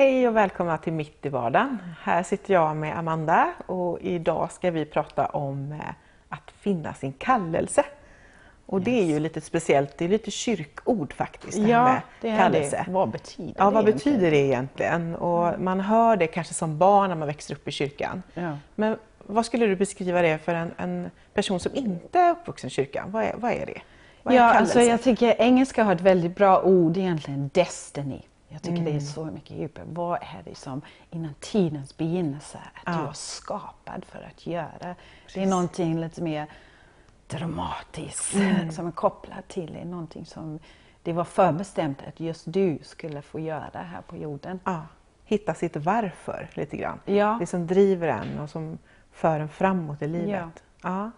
Hej och välkomna till Mitt i vardagen. Här sitter jag med Amanda och idag ska vi prata om eh, att finna sin kallelse. Och det är ju lite speciellt, det är lite kyrkord faktiskt det här med det är kallelse. det. Vad betyder Ja, det vad egentligen? betyder det egentligen? Och man hör det kanske som barn när man växer upp i kyrkan. Ja. Men vad skulle du beskriva det för en, en person som inte är uppvuxen i kyrkan? Vad är, vad är det? Vad är Ja, alltså jag tycker engelska har ett väldigt bra ord egentligen, destiny. Jag tycker Mm. det är så mycket djupare. Vad är det som innan tidens begynnelse att Ja. du var skapad för att göra? Det är någonting lite mer dramatiskt Mm. som är kopplat till det. Någonting som det var förbestämt att just du skulle få göra här på jorden. ja, hitta sitt varför lite grann. Ja. Det som driver en och som för en framåt i livet. Ja.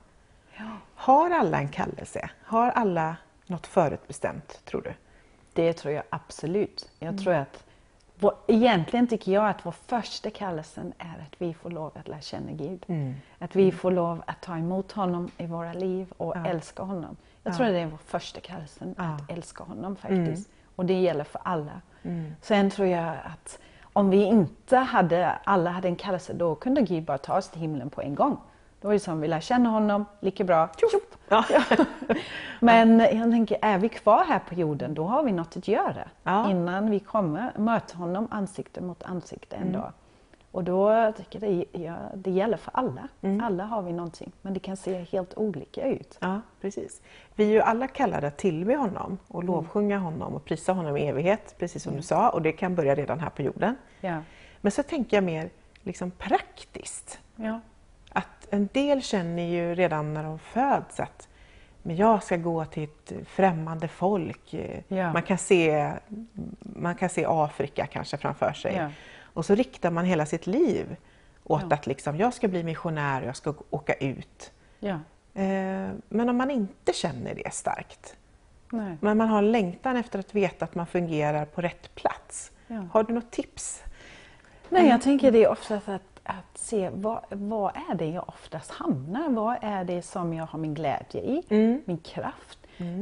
Har alla en kallelse? Har alla något förutbestämt, tror du? Det tror jag absolut. Jag Mm. tror att vår, egentligen tycker jag att vår första kallelsen är att vi får lov att lära känna Gud. Mm. Att vi får lov att ta emot honom i våra liv och Ja. älska honom. Jag Ja. tror det är vår första kallelsen, Ja. att älska honom faktiskt. Och det gäller för alla. Sen tror jag att om vi inte hade, alla hade en kallelse, då kunde Gud bara ta oss till himlen på en gång. Då är det som, vi lär känna honom, lika bra, tjopp! Ja. Men jag tänker, är vi kvar här på jorden, då har vi något att göra. Ja. Innan vi kommer möta honom ansikte mot ansikte en dag. Och då tycker jag det, ja, det gäller för alla. Alla har vi någonting, men det kan se helt olika ut. Ja, precis. Vi är ju alla kallade att tillbe honom och lovsjunga honom och prisa honom i evighet, precis som du sa. Och det kan börja redan här på jorden. Ja. Men så tänker jag mer liksom praktiskt. Ja. Att en del känner ju redan när de föds att men jag ska gå till ett främmande folk. Ja. Man, kan se, man kan se Afrika kanske framför sig. Ja. Och så riktar man hela sitt liv åt Ja. att liksom, jag ska bli missionär och jag ska åka ut. Eh, Men om man inte känner det starkt, Nej. men man har längtan efter att veta att man fungerar på rätt plats. Har du något tips? Nej, jag tänker det är oftast att, att se vad, vad är det jag oftast hamnar? Vad är det som jag har min glädje i? Min kraft?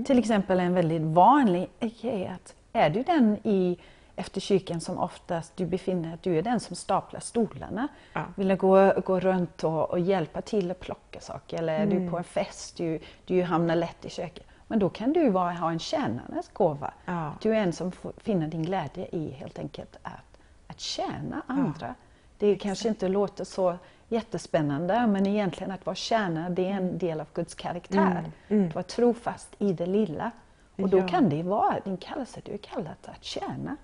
Till exempel en väldigt vanlig grej att är du den i efter kyrkan som oftast du befinner att du är den som staplar stolarna. Ja. Vill gå, gå runt och, och hjälpa till att plocka saker eller är du på en fest, du, du hamnar lätt i köket. Men då kan du vara, ha en tjänarens gåva. Ja. Du är en som finna din glädje i helt enkelt att, att tjäna andra. Det kanske inte låter så jättespännande men egentligen att vara tjänare det är en del av Guds karaktär. Att vara trofast i det lilla. Och då Ja. kan det vara din kallelse, du är kallad att tjäna.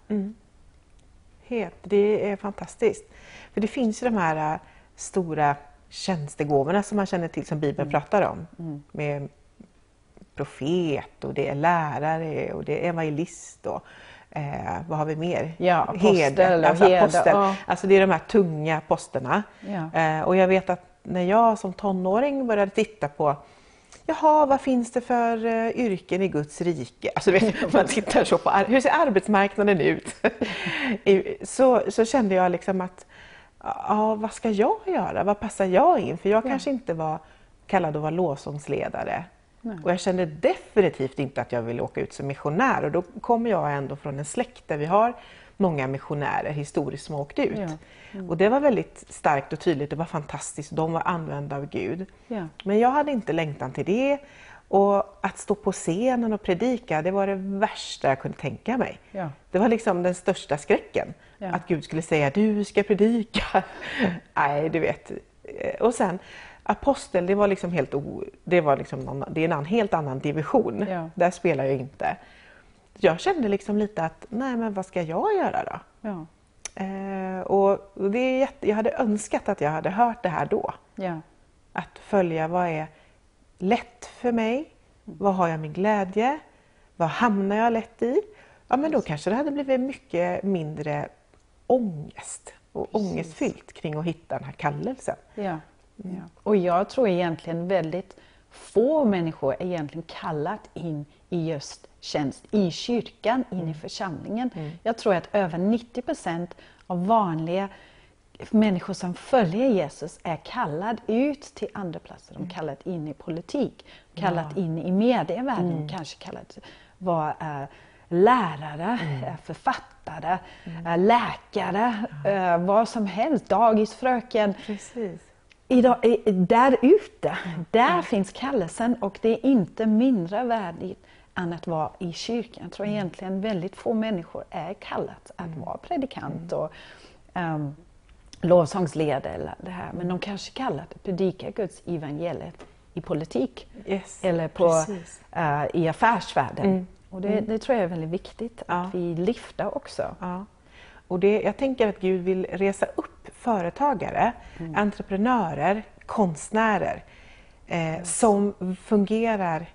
Helt, det är fantastiskt. För det finns ju de här äh, stora tjänstegåvorna som man känner till som Bibeln pratar om. Med profet och det är lärare och det är evangelist och eh, vad har vi mer? Ja, Heder, och alltså, apostel. ja. alltså det är de här tunga posterna. Ja. Eh, och jag vet att när jag som tonåring började titta på Jaha, vad finns det för eh, yrken i Guds rike? Alltså, vet, man tittar så på hur ser arbetsmarknaden ut? Så, så kände jag liksom att ja, vad ska jag göra? Vad passar jag in? För jag kanske inte var kallad att vara lovsångsledare. Och jag kände definitivt inte att jag ville åka ut som missionär. Och då kommer jag ändå från en släkt där vi har många missionärer historiskt som har åkt ut. Ja. Och det var väldigt starkt och tydligt. Det var fantastiskt. De var använda av Gud. Ja. Men jag hade inte längtan till det. Och att stå på scenen och predika, det var det värsta jag kunde tänka mig. Ja. Det var liksom den största skräcken. Att Gud skulle säga, du ska predika. Nej, du vet. Och sen apostel, det var liksom helt o, det var liksom någon, det är en annan, helt annan division. Ja. Där spelar jag inte. Jag kände liksom lite att, nej men vad ska jag göra då? Ja. Eh, och det är jätte, jag hade önskat att jag hade hört det här då. Ja. Att följa vad är lätt för mig? Vad har jag min glädje? Vad hamnar jag lätt i? Ja, men då kanske det hade blivit mycket mindre ångest och ångestfyllt kring att hitta den här kallelsen. Ja. Ja. Och jag tror egentligen väldigt få människor är egentligen kallat in i just tjänst i kyrkan, in i församlingen. Jag tror att över 90 procent av vanliga människor som följer Jesus är kallad ut till andra platser. De är kallat in i politik, kallat in i medievärlden, kanske kallat vara lärare, mm. författare, mm. läkare, ja. vad som helst, dagisfröken. Precis. Idag, där ute, mm. där mm. finns kallelsen och det är inte mindre värdigt än att vara i kyrkan. Jag tror egentligen väldigt få människor är kallat att mm. vara predikant och um, lovsångsledare eller det här. Men de kanske kallar att predika Guds evangeliet i politik yes, eller på, uh, i affärsvärlden. Mm. Och det, mm. det, tror jag är väldigt viktigt ja. att vi lyfter också. Ja. Och det, jag tänker att Gud vill resa upp företagare, mm. entreprenörer, konstnärer eh, som fungerar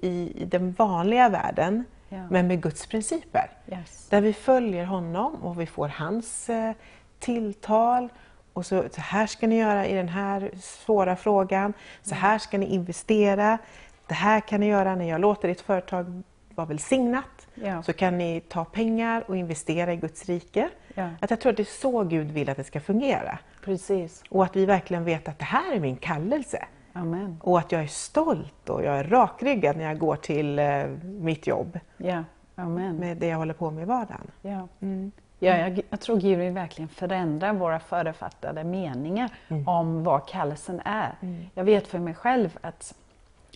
i, i den vanliga världen ja. men med Guds principer. Yes. Där vi följer honom och vi får hans eh, tilltal och så, så här ska ni göra i den här svåra frågan, så mm. här ska ni investera, det här kan ni göra när jag låter ditt företag vara välsignat. Ja. Så kan ni ta pengar och investera i Guds rike. Ja. Att jag tror att det är så Gud vill att det ska fungera. Precis. Och att vi verkligen vet att det här är min kallelse. Amen. Och att jag är stolt och jag är rakryggad när jag går till eh, mitt jobb. Ja. Amen. Med det jag håller på med i vardagen. Ja. Mm. Ja, jag, jag, tror Gud vill verkligen förändra våra förutfattade meningar mm. om vad kallelsen är. Mm. Jag vet för mig själv att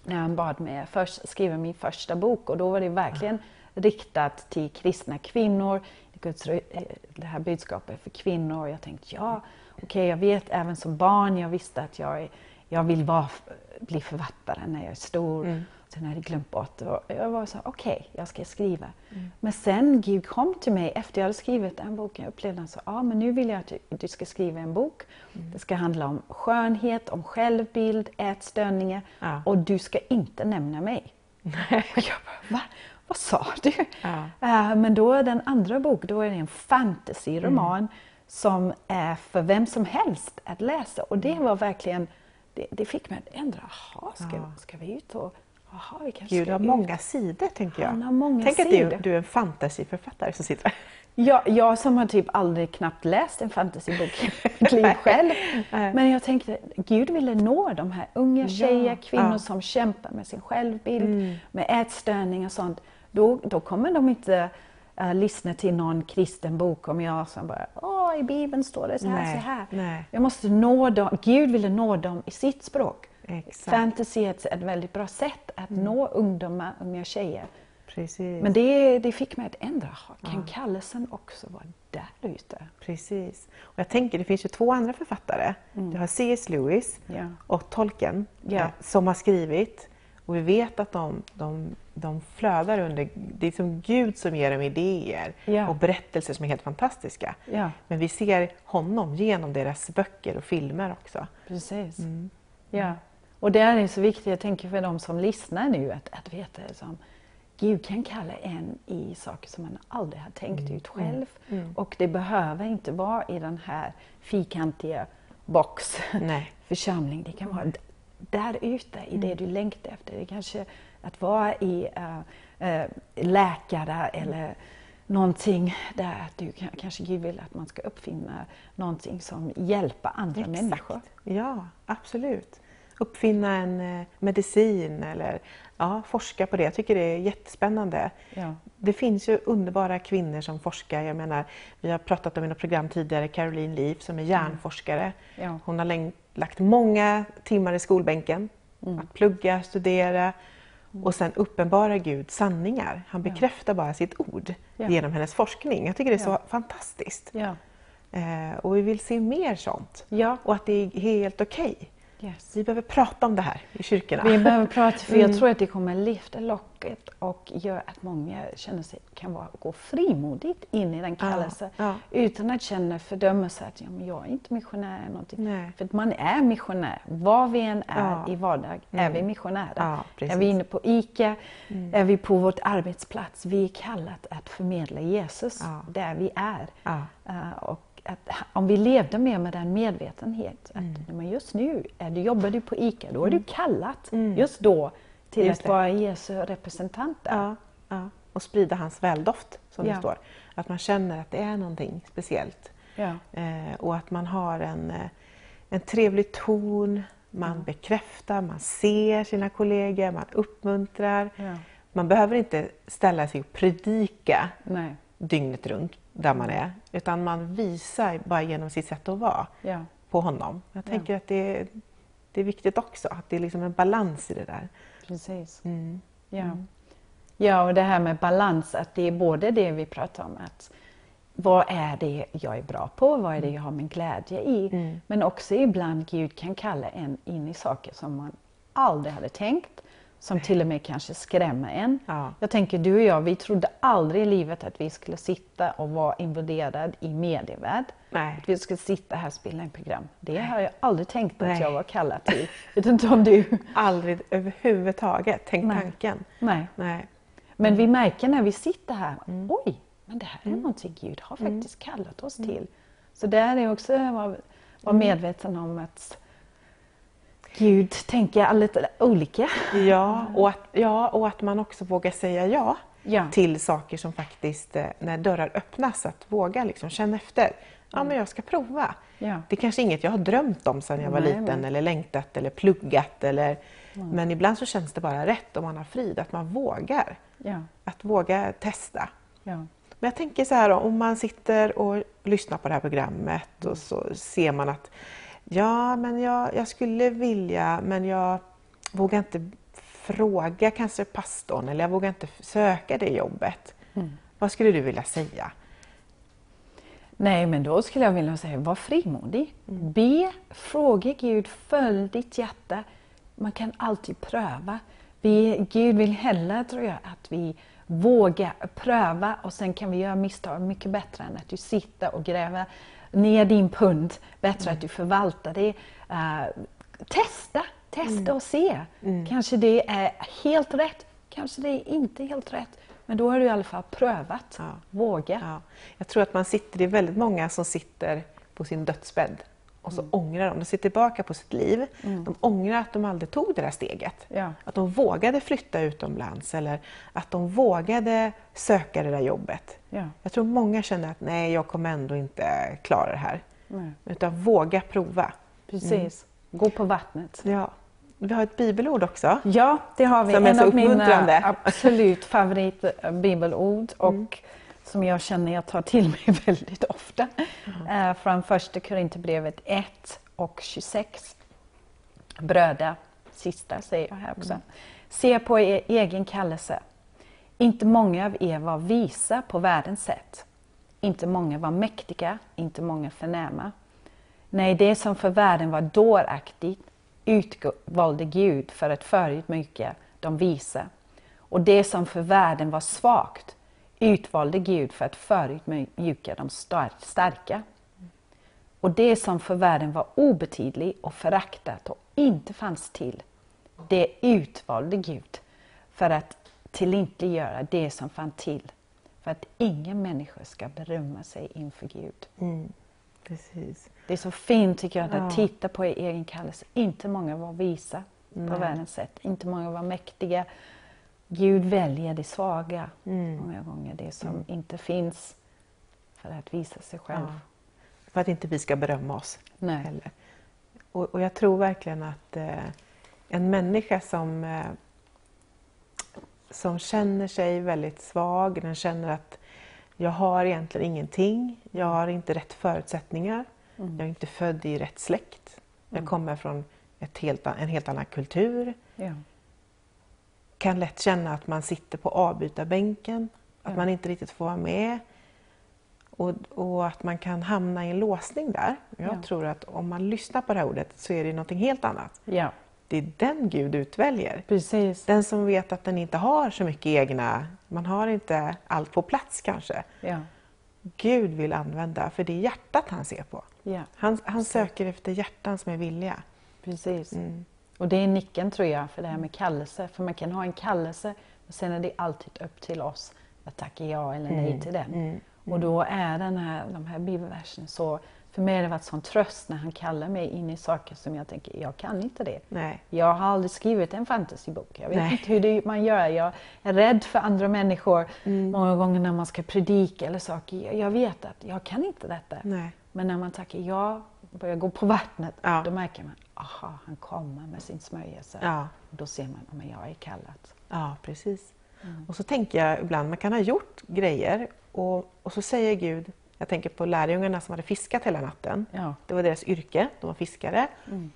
när han bad mig först skriva min första bok och då var det verkligen riktat till kristna kvinnor. Guds, eh, det här budskapet för kvinnor. Jag tänkte, ja, okej, okay, jag vet även som barn, jag visste att jag, jag vill vara, bli författare när jag är stor. Mm. Sen hade jag glömt bort det. Och jag var så okej, okay, jag ska skriva. Mm. Men sen Gud kom till mig efter jag hade skrivit en bok. Jag upplevde att ah, men nu vill jag att du, ska skriva en bok. Mm. Det ska handla om skönhet, om självbild, ätstörningar. Ja. Och du ska inte nämna mig. och jag bara, Va? Vad sa du? Ja. Uh, men då är den andra boken då är det en fantasyroman mm. som är för vem som helst att läsa. Och det mm. var verkligen, det, det fick mig att ändra. Jaha, ska, ja. ska vi ut och Aha, Gud har många sidor, tänker jag. Tänk sidor. att du, du är en fantasyförfattare som sitter Ja, jag som har typ aldrig knappt läst en fantasybok själv. Men jag tänkte, Gud ville nå de här unga tjejer, kvinnor ja. som kämpar med sin självbild, mm. med ätstörning och sånt. Då, då kommer de inte uh, lyssna till någon kristen bok om jag som bara, åh, i Bibeln står det så här, nej, så här. Nej. Jag måste nå dem, Gud ville nå dem i sitt språk. Exakt. Fantasy är ett väldigt bra sätt att mm. nå ungdomar, unga tjejer. Precis. Men det, det fick mig att ändra. Kan ja. kallelsen också vara där ute? Precis. Och jag tänker, det finns ju två andra författare. Mm. Du har C.S. Lewis ja. och Tolkien ja. Eh, som har skrivit. Och vi vet att de, de, de flödar under... Det är som Gud som ger dem idéer och berättelser som är helt fantastiska. Men vi ser honom genom deras böcker och filmer också. Precis. Mm. Ja. Och det är så viktigt, jag tänker för de som lyssnar nu, att, att veta det som Gud kan kalla en i saker som man aldrig har tänkt mm. ut själv. Mm. mm. Och det behöver inte vara i den här fyrkantiga box, Nej. församling. Det kan vara där ute i det mm. du längtar efter. Det kanske att vara i uh, uh, läkare eller någonting där du kanske Gud vill att man ska uppfinna någonting som hjälper andra Exakt. människor. Ja, absolut uppfinna en eh, medicin eller ja, forska på det. Jag tycker det är jättespännande. Ja. Det finns ju underbara kvinnor som forskar. Jag menar, vi har pratat om i något program tidigare, Caroline Leaf som är hjärnforskare. Ja. Hon har lagt många timmar i skolbänken mm. att plugga, studera och sen uppenbara Gud sanningar. Han bekräftar bara sitt ord genom hennes forskning. Jag tycker det är så fantastiskt. Eh, och vi vill se mer sånt. Och att det är helt okej. Okay. Yes. Vi behöver prata om det här i kyrkorna. Vi behöver prata, för jag mm. tror att det kommer lyfta locket och göra att många känner sig, kan vara, gå frimodigt in i den kallelsen ja, ja. utan att känna fördömelse att ja, men jag är inte missionär. Eller någonting. Nej. För att man är missionär. Var vi än är ja. i vardag mm. är vi missionärer. är vi inne på ICA, mm. är vi på vårt arbetsplats. Vi är kallat att förmedla Jesus där vi är. Uh, och att om vi levde mer med den medvetenhet mm. att men just nu är du, jobbar du på ICA, då är mm. du kallat mm. just då till just att vara Jesu representant ja, ja, Och sprida hans väldoft, som ja. det står. Att man känner att det är någonting speciellt. Ja. Eh, och att man har en, eh, en trevlig ton, man bekräftar, man ser sina kollegor, man uppmuntrar. Man behöver inte ställa sig och predika Nej. dygnet runt där man är, utan man visar bara genom sitt sätt att vara Ja. på honom. Jag tänker att det är, det är viktigt också, att det är liksom en balans i det där. Precis. Mm. Ja. ja, och det här med balans, att det är både det vi pratar om, att vad är det jag är bra på, vad är det jag har min glädje i? Mm. Men också ibland Gud kan kalla en in i saker som man aldrig hade tänkt, som till och med kanske skrämmer en. Ja. Jag tänker du och jag, vi trodde aldrig i livet att vi skulle sitta och vara involverade i medievärld. Nej. Att vi skulle sitta här och spela en program. Det har jag aldrig tänkt att Nej. jag var kallad till. Vet inte om du... Aldrig överhuvudtaget tänkt Nej. tanken. Nej. Nej. Men vi märker när vi sitter här, Mm. oj, men det här är någonting Gud har faktiskt kallat oss till. Så där är också att vara, vara Mm. medveten om att Gud tänker lite olika. Ja, och att, ja, och att man också vågar säga ja, Ja. till saker som faktiskt, eh, när dörrar öppnas, att våga liksom känna efter. Ja, men jag ska prova. Ja. Det är kanske inget jag har drömt om sedan jag var Nej, liten nej. eller längtat eller pluggat. Eller, Men ibland så känns det bara rätt om man har frid, att man vågar. Ja. Att våga testa. Ja. Men jag tänker så här, om man sitter och lyssnar på det här programmet och så ser man att ja, men jag, jag skulle vilja, men jag vågar inte fråga kanske pastorn eller jag vågar inte söka det jobbet. Vad skulle du vilja säga? Nej, men då skulle jag vilja säga, var frimodig. Be, fråga Gud, följ ditt hjärta. Man kan alltid pröva. Vi, Gud vill hellre, tror jag, att vi vågar pröva och sen kan vi göra misstag mycket bättre än att du sitter och gräver ner din pund. Bättre att du förvaltar det. Eh, testa, testa och se. Kanske det är helt rätt, kanske det är inte helt rätt. Men då har du i alla fall prövat. Ja. Våga. Ja, jag tror att man sitter, det är väldigt många som sitter på sin dödsbädd och så ångrar de. De ser tillbaka på sitt liv. De ångrar att de aldrig tog det där steget. Ja. Att de vågade flytta utomlands eller att de vågade söka det där jobbet. Ja. Jag tror många känner att nej, jag kommer ändå inte klara det här. Nej. Utan våga prova. Precis. Gå på vattnet. Ja. Vi har ett bibelord också. Ja, det har vi. Som är en så av mina absolut favoritbibelord och som jag känner jag tar till mig väldigt ofta. Eh, från första Korinthierbrevet 1 och 26. Bröder, sista säger jag här också. Se på er egen kallelse. Inte många av er var visa på världens sätt. Inte många var mäktiga, inte många förnäma. Nej, det som för världen var dåraktigt utvalde Gud för att förutmjuka de visa. Och det som för världen var svagt utvalde Gud för att förutmjuka de star- starka. Och det som för världen var obetydligt och föraktat och inte fanns till, det utvalde Gud för att tillintetgöra det som fann till, för att ingen människa ska berömma sig inför Gud. Mm. Precis. Det är så fint tycker jag att Ja. titta på er egen kallelse. Inte många var visa på Nej. världens sätt. Inte många var mäktiga. Gud väljer det svaga Mm. många gånger, det som inte finns för att visa sig själv. Ja. För att inte vi ska berömma oss Nej. heller. Och, och jag tror verkligen att eh, en människa som, eh, som känner sig väldigt svag, den känner att jag har egentligen ingenting, jag har inte rätt förutsättningar, Mm. jag är inte född i rätt släkt, jag kommer från ett helt, en helt annan kultur, Ja. Kan lätt känna att man sitter på avbytarbänken, att man inte riktigt får vara med. Och, och att man kan hamna i en låsning där. Jag Ja. tror att om man lyssnar på det här ordet så är det någonting helt annat. ja, Det är den Gud utväljer. precis. Den som vet att den inte har så mycket egna, man har inte allt på plats kanske. Ja. Gud vill använda, för det är hjärtat han ser på. Ja, Han, han söker efter hjärtan som är villiga. precis. Mm. Och det är nyckeln tror jag för det här med kallelse. För man kan ha en kallelse, men sen är det alltid upp till oss att tacka ja eller nej till den. Mm. Och då är den här, de här bibelverserna så, för mig har det varit sån tröst när han kallar mig in i saker som jag tänker, jag kan inte det. Nej. Jag har aldrig skrivit en fantasybok. Jag vet Nej. inte hur det, man gör. Jag är rädd för andra människor Mm. många gånger när man ska predika eller saker. Jag- Jag vet att jag kan inte detta. Nej. Men när man tackar ja, börjar gå på vattnet, Ja. då märker man, aha, han kommer med sin smörjelse. Ja. Då ser man, men jag är kallad. Ja, precis. Och så tänker jag ibland, man kan ha gjort grejer och, och så säger Gud, jag tänker på lärjungarna som hade fiskat hela natten. Ja. Det var deras yrke, de var fiskare. Mm.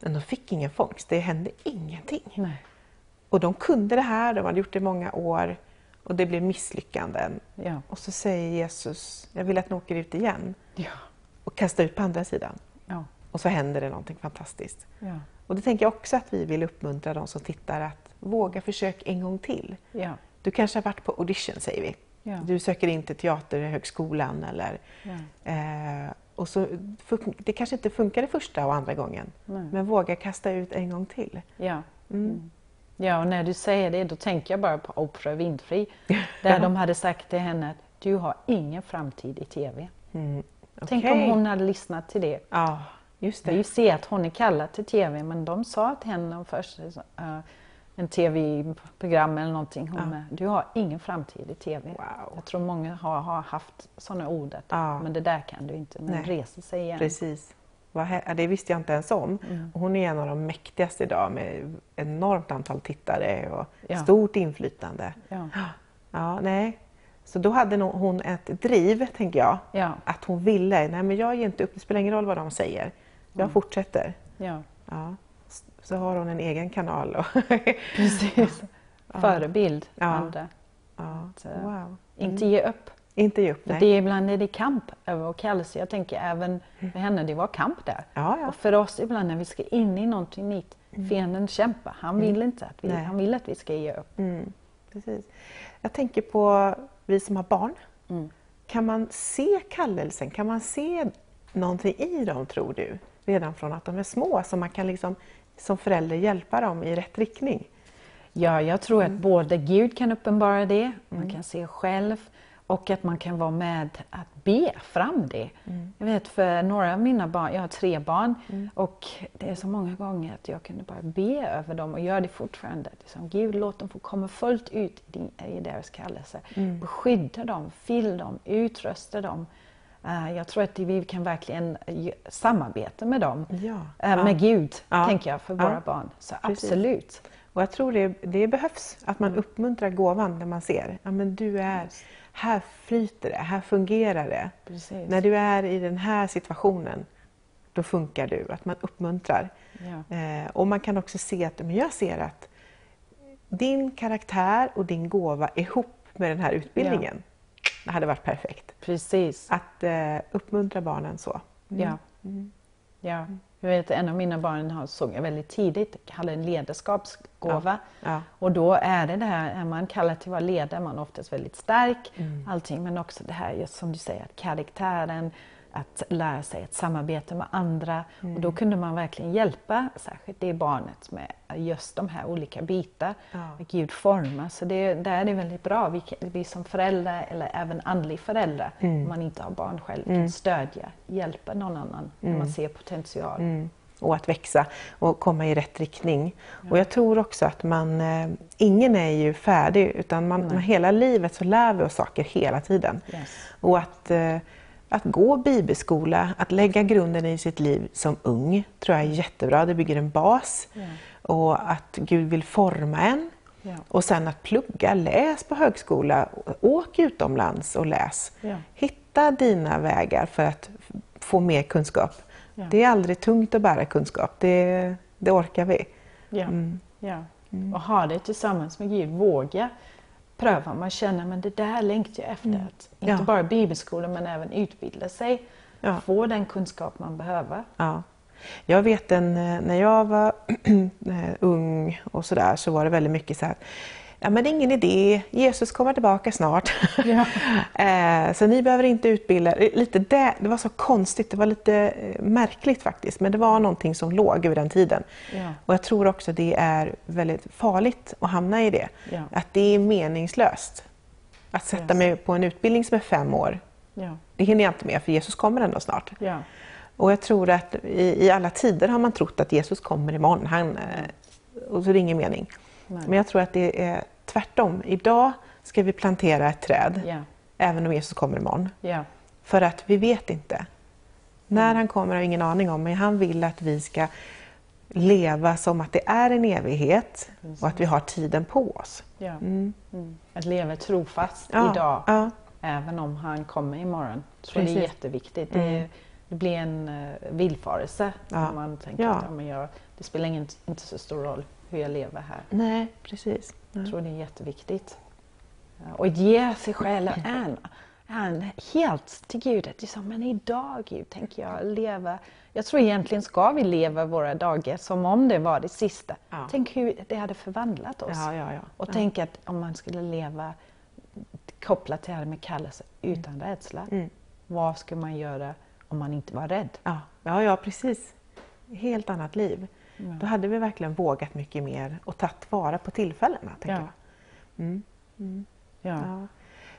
Men de fick ingen fångst, det hände ingenting. Nej. Och de kunde det här, de hade gjort det i många år och det blev misslyckanden. Ja. Och så säger Jesus, jag vill att ni åker ut igen Ja. och kastar ut på andra sidan. Ja. Och så händer det någonting fantastiskt. Ja. Och det tänker jag också att vi vill uppmuntra de som tittar att våga försök en gång till. Ja. Du kanske har varit på audition säger vi. Ja. Du söker in till Teaterhögskolan eller eh, och så, det kanske inte funkar det första och andra gången. Nej. Men våga kasta ut en gång till. Ja. Mm. ja, och när du säger det då tänker jag bara på Oprah Winfrey. Där de hade sagt till henne att du har ingen framtid i TV. Mm. Tänk Okej. om hon hade lyssnat till det. Ja, just det. Vi ser att hon är kallad till TV men de sa till henne först, uh, en TV-program eller någonting, hon Ja. med, du har ingen framtid i TV. Wow. Jag tror många har, har haft sådana ord, att, Ja. men det där kan du inte, men Nej. reser sig igen. Precis. Det visste jag inte ens om. Mm. Hon är en av de mäktigaste idag med enormt antal tittare och Ja. stort inflytande. Ja. Ja, nej. Så då hade hon ett driv, tänker jag. Ja. Att hon ville, nej men jag ger inte upp, det spelar ingen roll vad de säger. Jag Mm. fortsätter. Ja, Ja. Så har hon en egen kanal. Och precis. Förebild för Ja. andra. ja. Så, Mm. Wow. Inte ge upp. Inte ge upp, nej. det är ibland är det kamp över vår kallelse. Jag tänker även för henne, det var kamp där. Ja, ja. Och för oss ibland när vi ska in i någonting nytt, fienden kämpar. Han vill inte att vi, Nej. han vill att vi ska ge upp. Mm, precis. Jag tänker på vi som har barn. Mm. Kan man se kallelsen? Kan man se någonting i dem, tror du? Redan från att de är små, så man kan liksom som förälder hjälpa dem i rätt riktning? Ja, jag tror Mm. att både Gud kan uppenbara det, man kan se själv och att man kan vara med att be fram det. Mm. Jag vet för några av mina barn, jag har tre barn och det är så många gånger att jag kunde bara be över dem och gör det fortfarande. Liksom, Gud låt dem få komma fullt ut i deras kallelse. Mm. Beskydda dem, fyll dem, utrusta dem. Eh, jag tror att vi kan verkligen samarbeta med dem, Ja. eh, Ja. med Gud, Ja. tänker jag, för Ja. våra barn. Så Precis. absolut. Och jag tror det, det behövs, att man uppmuntrar gåvan när man ser, ja men du är, här flyter det, här fungerar det. Precis. När du är i den här situationen, då funkar du. Att man uppmuntrar. Ja. Eh, och man kan också se att, men jag ser att din karaktär och din gåva ihop med den här utbildningen, det hade varit perfekt. Precis. Att eh, uppmuntra barnen så. Mm. Ja. ja. Jag vet en av mina barn har, såg jag väldigt tidigt, hade en ledarskapsgåva. Ja. Och då är det det här, är man kallad till att vara ledare, man är oftast väldigt stark, Mm. allting, men också det här just som du säger, att karaktären, att lära sig att samarbeta med andra. Och Mm. då kunde man verkligen hjälpa, särskilt det barnet, med just de här olika bitar. Ja. Gud formar. Så det, där är det väldigt bra. Vi, vi som föräldrar, eller även andlig föräldrar, Mm. om man inte har barn själv, kan stödja, hjälpa någon annan när man ser potential. Mm. Och att växa och komma i rätt riktning. Och jag tror också att man, eh, ingen är ju färdig utan man, man, hela livet så lär vi oss saker hela tiden. Yes. Och att, eh, att gå bibelskola, att lägga grunden i sitt liv som ung, tror jag är jättebra. Det bygger en bas. Ja. Och att Gud vill forma en. Ja. Och sen att plugga, läs på högskola, åk utomlands och läs. Ja. Hitta dina vägar för att få mer kunskap. Det är aldrig tungt att bära kunskap, det, det orkar vi. Ja. Mm. Ja. Och ha det tillsammans med Gud. Våga pröva. Man känner men det där längtar jag efter. Att inte Mm. Ja. bara bibelskola men även utbilda sig. Ja. Få den kunskap man behöver. Ja. Jag vet en, eh, när jag var eh, ung och sådär så var det väldigt mycket så här Ja men det är ingen idé, Jesus kommer tillbaka snart. Ja. eh, så ni behöver inte utbilda lite det, det var så konstigt, det var lite eh, märkligt faktiskt. Men det var någonting som låg över den tiden. Ja. Och jag tror också det är väldigt farligt att hamna i det. Ja. Att det är meningslöst. Att sätta mig på en utbildning som är fem år, det hinner jag inte med för Jesus kommer ändå snart. Och jag tror att i, i alla tider har man trott att Jesus kommer imorgon. Han, eh, och så är det ingen mening. Nej. Men jag tror att det är tvärtom. Idag ska vi plantera ett träd, Ja. även om Jesus kommer imorgon. Ja. För att vi vet inte. När han kommer har vi ingen aning om, men han vill att vi ska leva som att det är en evighet och att vi har tiden på oss. Ja. Mm. Att leva trofast Ja, idag, ja. även om han kommer imorgon. Jag tror det är jätteviktigt. Det, Mm. det blir en uh, villfarelse Ja. när man tänker att ja, men jag, det spelar ingen, inte så stor roll hur jag lever här. Nej, precis. Jag tror det är jätteviktigt. Och ge sig själv en, en helt till Gud. Att liksom, men idag Gud tänker jag leva. Jag tror egentligen ska vi leva våra dagar som om det var det sista. Ja. Tänk hur det hade förvandlat oss. Ja, ja. Och tänk att om man skulle leva kopplat till det här med kallelse utan rädsla. Mm. Vad skulle man göra om man inte var rädd? Ja, ja, ja, precis. Helt annat liv. Då hade vi verkligen vågat mycket mer och tagit vara på tillfällena. Tänker Ja. jag. Mm. Ja. Ja.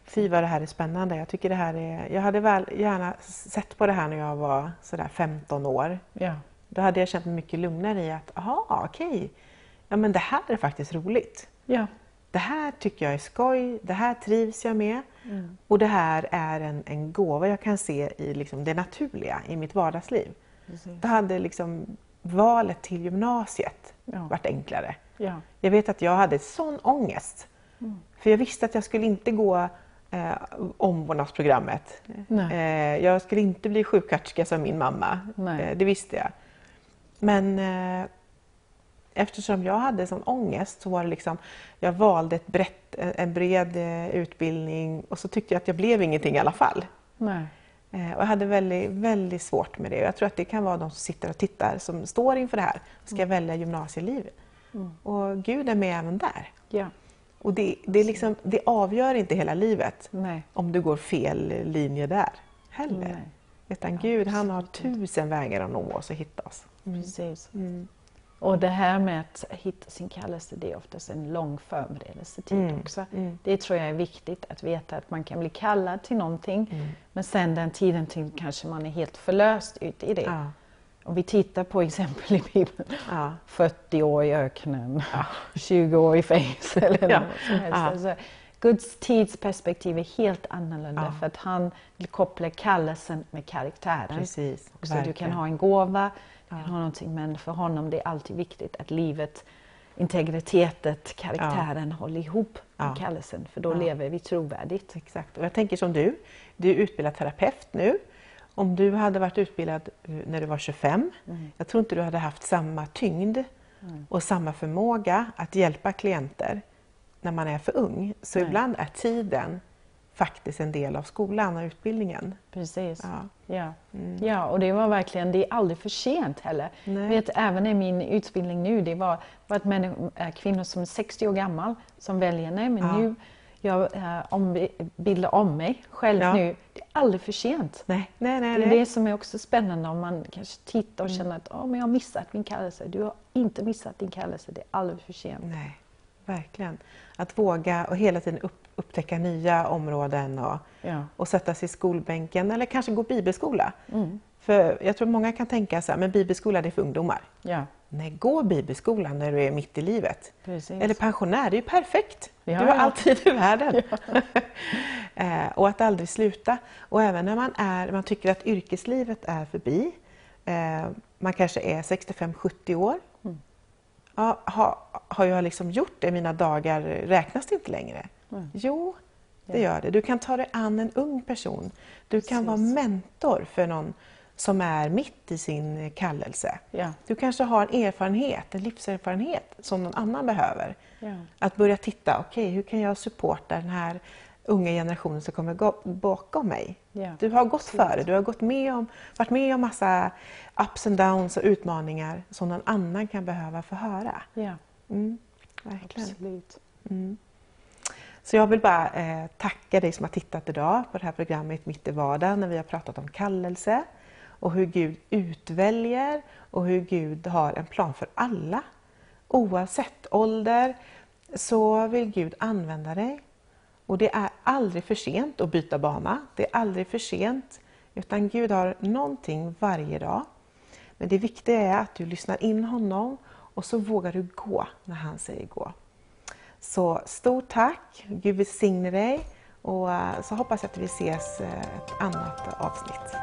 Fy vad det här är spännande. Jag, tycker det här är, jag hade väl gärna sett på det här när jag var sådär 15 år. Ja. Då hade jag känt mig mycket lugnare i att, aha, okej, ja men det här är faktiskt roligt. Ja. Det här tycker jag är skoj, det här trivs jag med Mm. och det här är en, en gåva jag kan se i liksom det naturliga i mitt vardagsliv. Precis. Då hade liksom valet till gymnasiet Ja. varit enklare. Ja. Jag vet att jag hade sån ångest. Mm. För jag visste att jag skulle inte gå eh, omvårdnadsprogrammet. Eh, jag skulle inte bli sjuksköterska som min mamma. Eh, det visste jag. Men eh, eftersom jag hade sån ångest så var det liksom, jag valde ett brett, en bred eh, utbildning och så tyckte jag att jag blev ingenting i alla fall. Nej. Eh, och jag hade väldigt, väldigt svårt med det. Jag tror att det kan vara de som sitter och tittar som står inför det här. Ska välja gymnasielivet. Mm. Och Gud är med även där. Ja. Och det, det, är liksom, det avgör inte hela livet Nej. om du går fel linje där heller. Nej. Utan Gud han har tusen vägar att nå oss och hitta oss. Precis. Och det här med att hitta sin kallelse, det är oftast en lång förberedelsetid Mm. också. Mm. Det tror jag är viktigt att veta att man kan bli kallad till någonting Mm. men sen den tiden till kanske man är helt förlöst ute i det. Ja. Om vi tittar på exempel i Bibeln, Ja. 40 år i öknen, 20 år i fängelse eller Ja. något som helst. Ja. Alltså, Guds tidsperspektiv är helt annorlunda Ja. för att han vill koppla kallelsen med karaktären. Precis. Så du kan ha en gåva, Ja. ha någonting, men för honom det är alltid viktigt att livet, integriteten, karaktären håller ihop med Ja. kallelsen, för då Ja. lever vi trovärdigt. Exakt. Och jag tänker som du, du är utbildad terapeut nu. Om du hade varit utbildad eh, när du var 25, Mm. jag tror inte du hade haft samma tyngd Mm. och samma förmåga att hjälpa klienter när man är för ung. Så Nej. ibland är tiden faktiskt en del av skolan och utbildningen. Precis. Ja. Ja. Mm. ja, och det var verkligen, det är aldrig för sent heller. Nej. Vet, även i min utbildning nu, det var, var att människor, äh, kvinnor som är 60 år gammal som väljer, nej men Ja. nu, jag äh, ombildar om mig själv Ja. nu. Det är aldrig för sent. Nej, nej, nej. Det är nej. det som är också spännande om man kanske tittar och Mm. känner att oh, men jag har missat min kallelse. Du har inte missat din kallelse, det är aldrig för sent. nej. Verkligen. Att våga och hela tiden upp, upptäcka nya områden och, Ja. och sätta sig i skolbänken eller kanske gå bibelskola. Mm. För jag tror många kan tänka så här, men bibelskola det är för ungdomar. ja, Nej, gå bibelskolan när du är mitt i livet. precis. Eller pensionär, det är ju perfekt. Ja, du har ja. all tid i världen. eh, och att aldrig sluta. Och även när man, är, man tycker att yrkeslivet är förbi, eh, man kanske är 65-70 år. Mm. Ja, ha, har jag liksom gjort det mina dagar, räknas det inte längre? Mm. Jo, det gör det. Du kan ta dig an en ung person. Du kan vara Precis. mentor för någon som är mitt i sin kallelse. Ja, Du kanske har en erfarenhet, en livserfarenhet som någon annan behöver. ja. Att börja titta, okej hur kan jag supporta den här unga generationen som kommer bakom mig? ja. Du har gått Absolut. före, du har gått med om, varit med om massa ups and downs och utmaningar som någon annan kan behöva få höra. Mm, verkligen. absolut. Mm. Så jag vill bara eh, tacka dig som har tittat idag på det här programmet Mitt i vardagen när vi har pratat om kallelse och hur Gud utväljer och hur Gud har en plan för alla. Oavsett ålder så vill Gud använda dig. Och det är aldrig för sent att byta bana. Det är aldrig för sent. Utan Gud har någonting varje dag. Men det viktiga är att du lyssnar in honom och så vågar du gå när han säger gå. Så stort tack, Gud välsigne dig och eh, så hoppas jag att vi ses eh, ett annat avsnitt.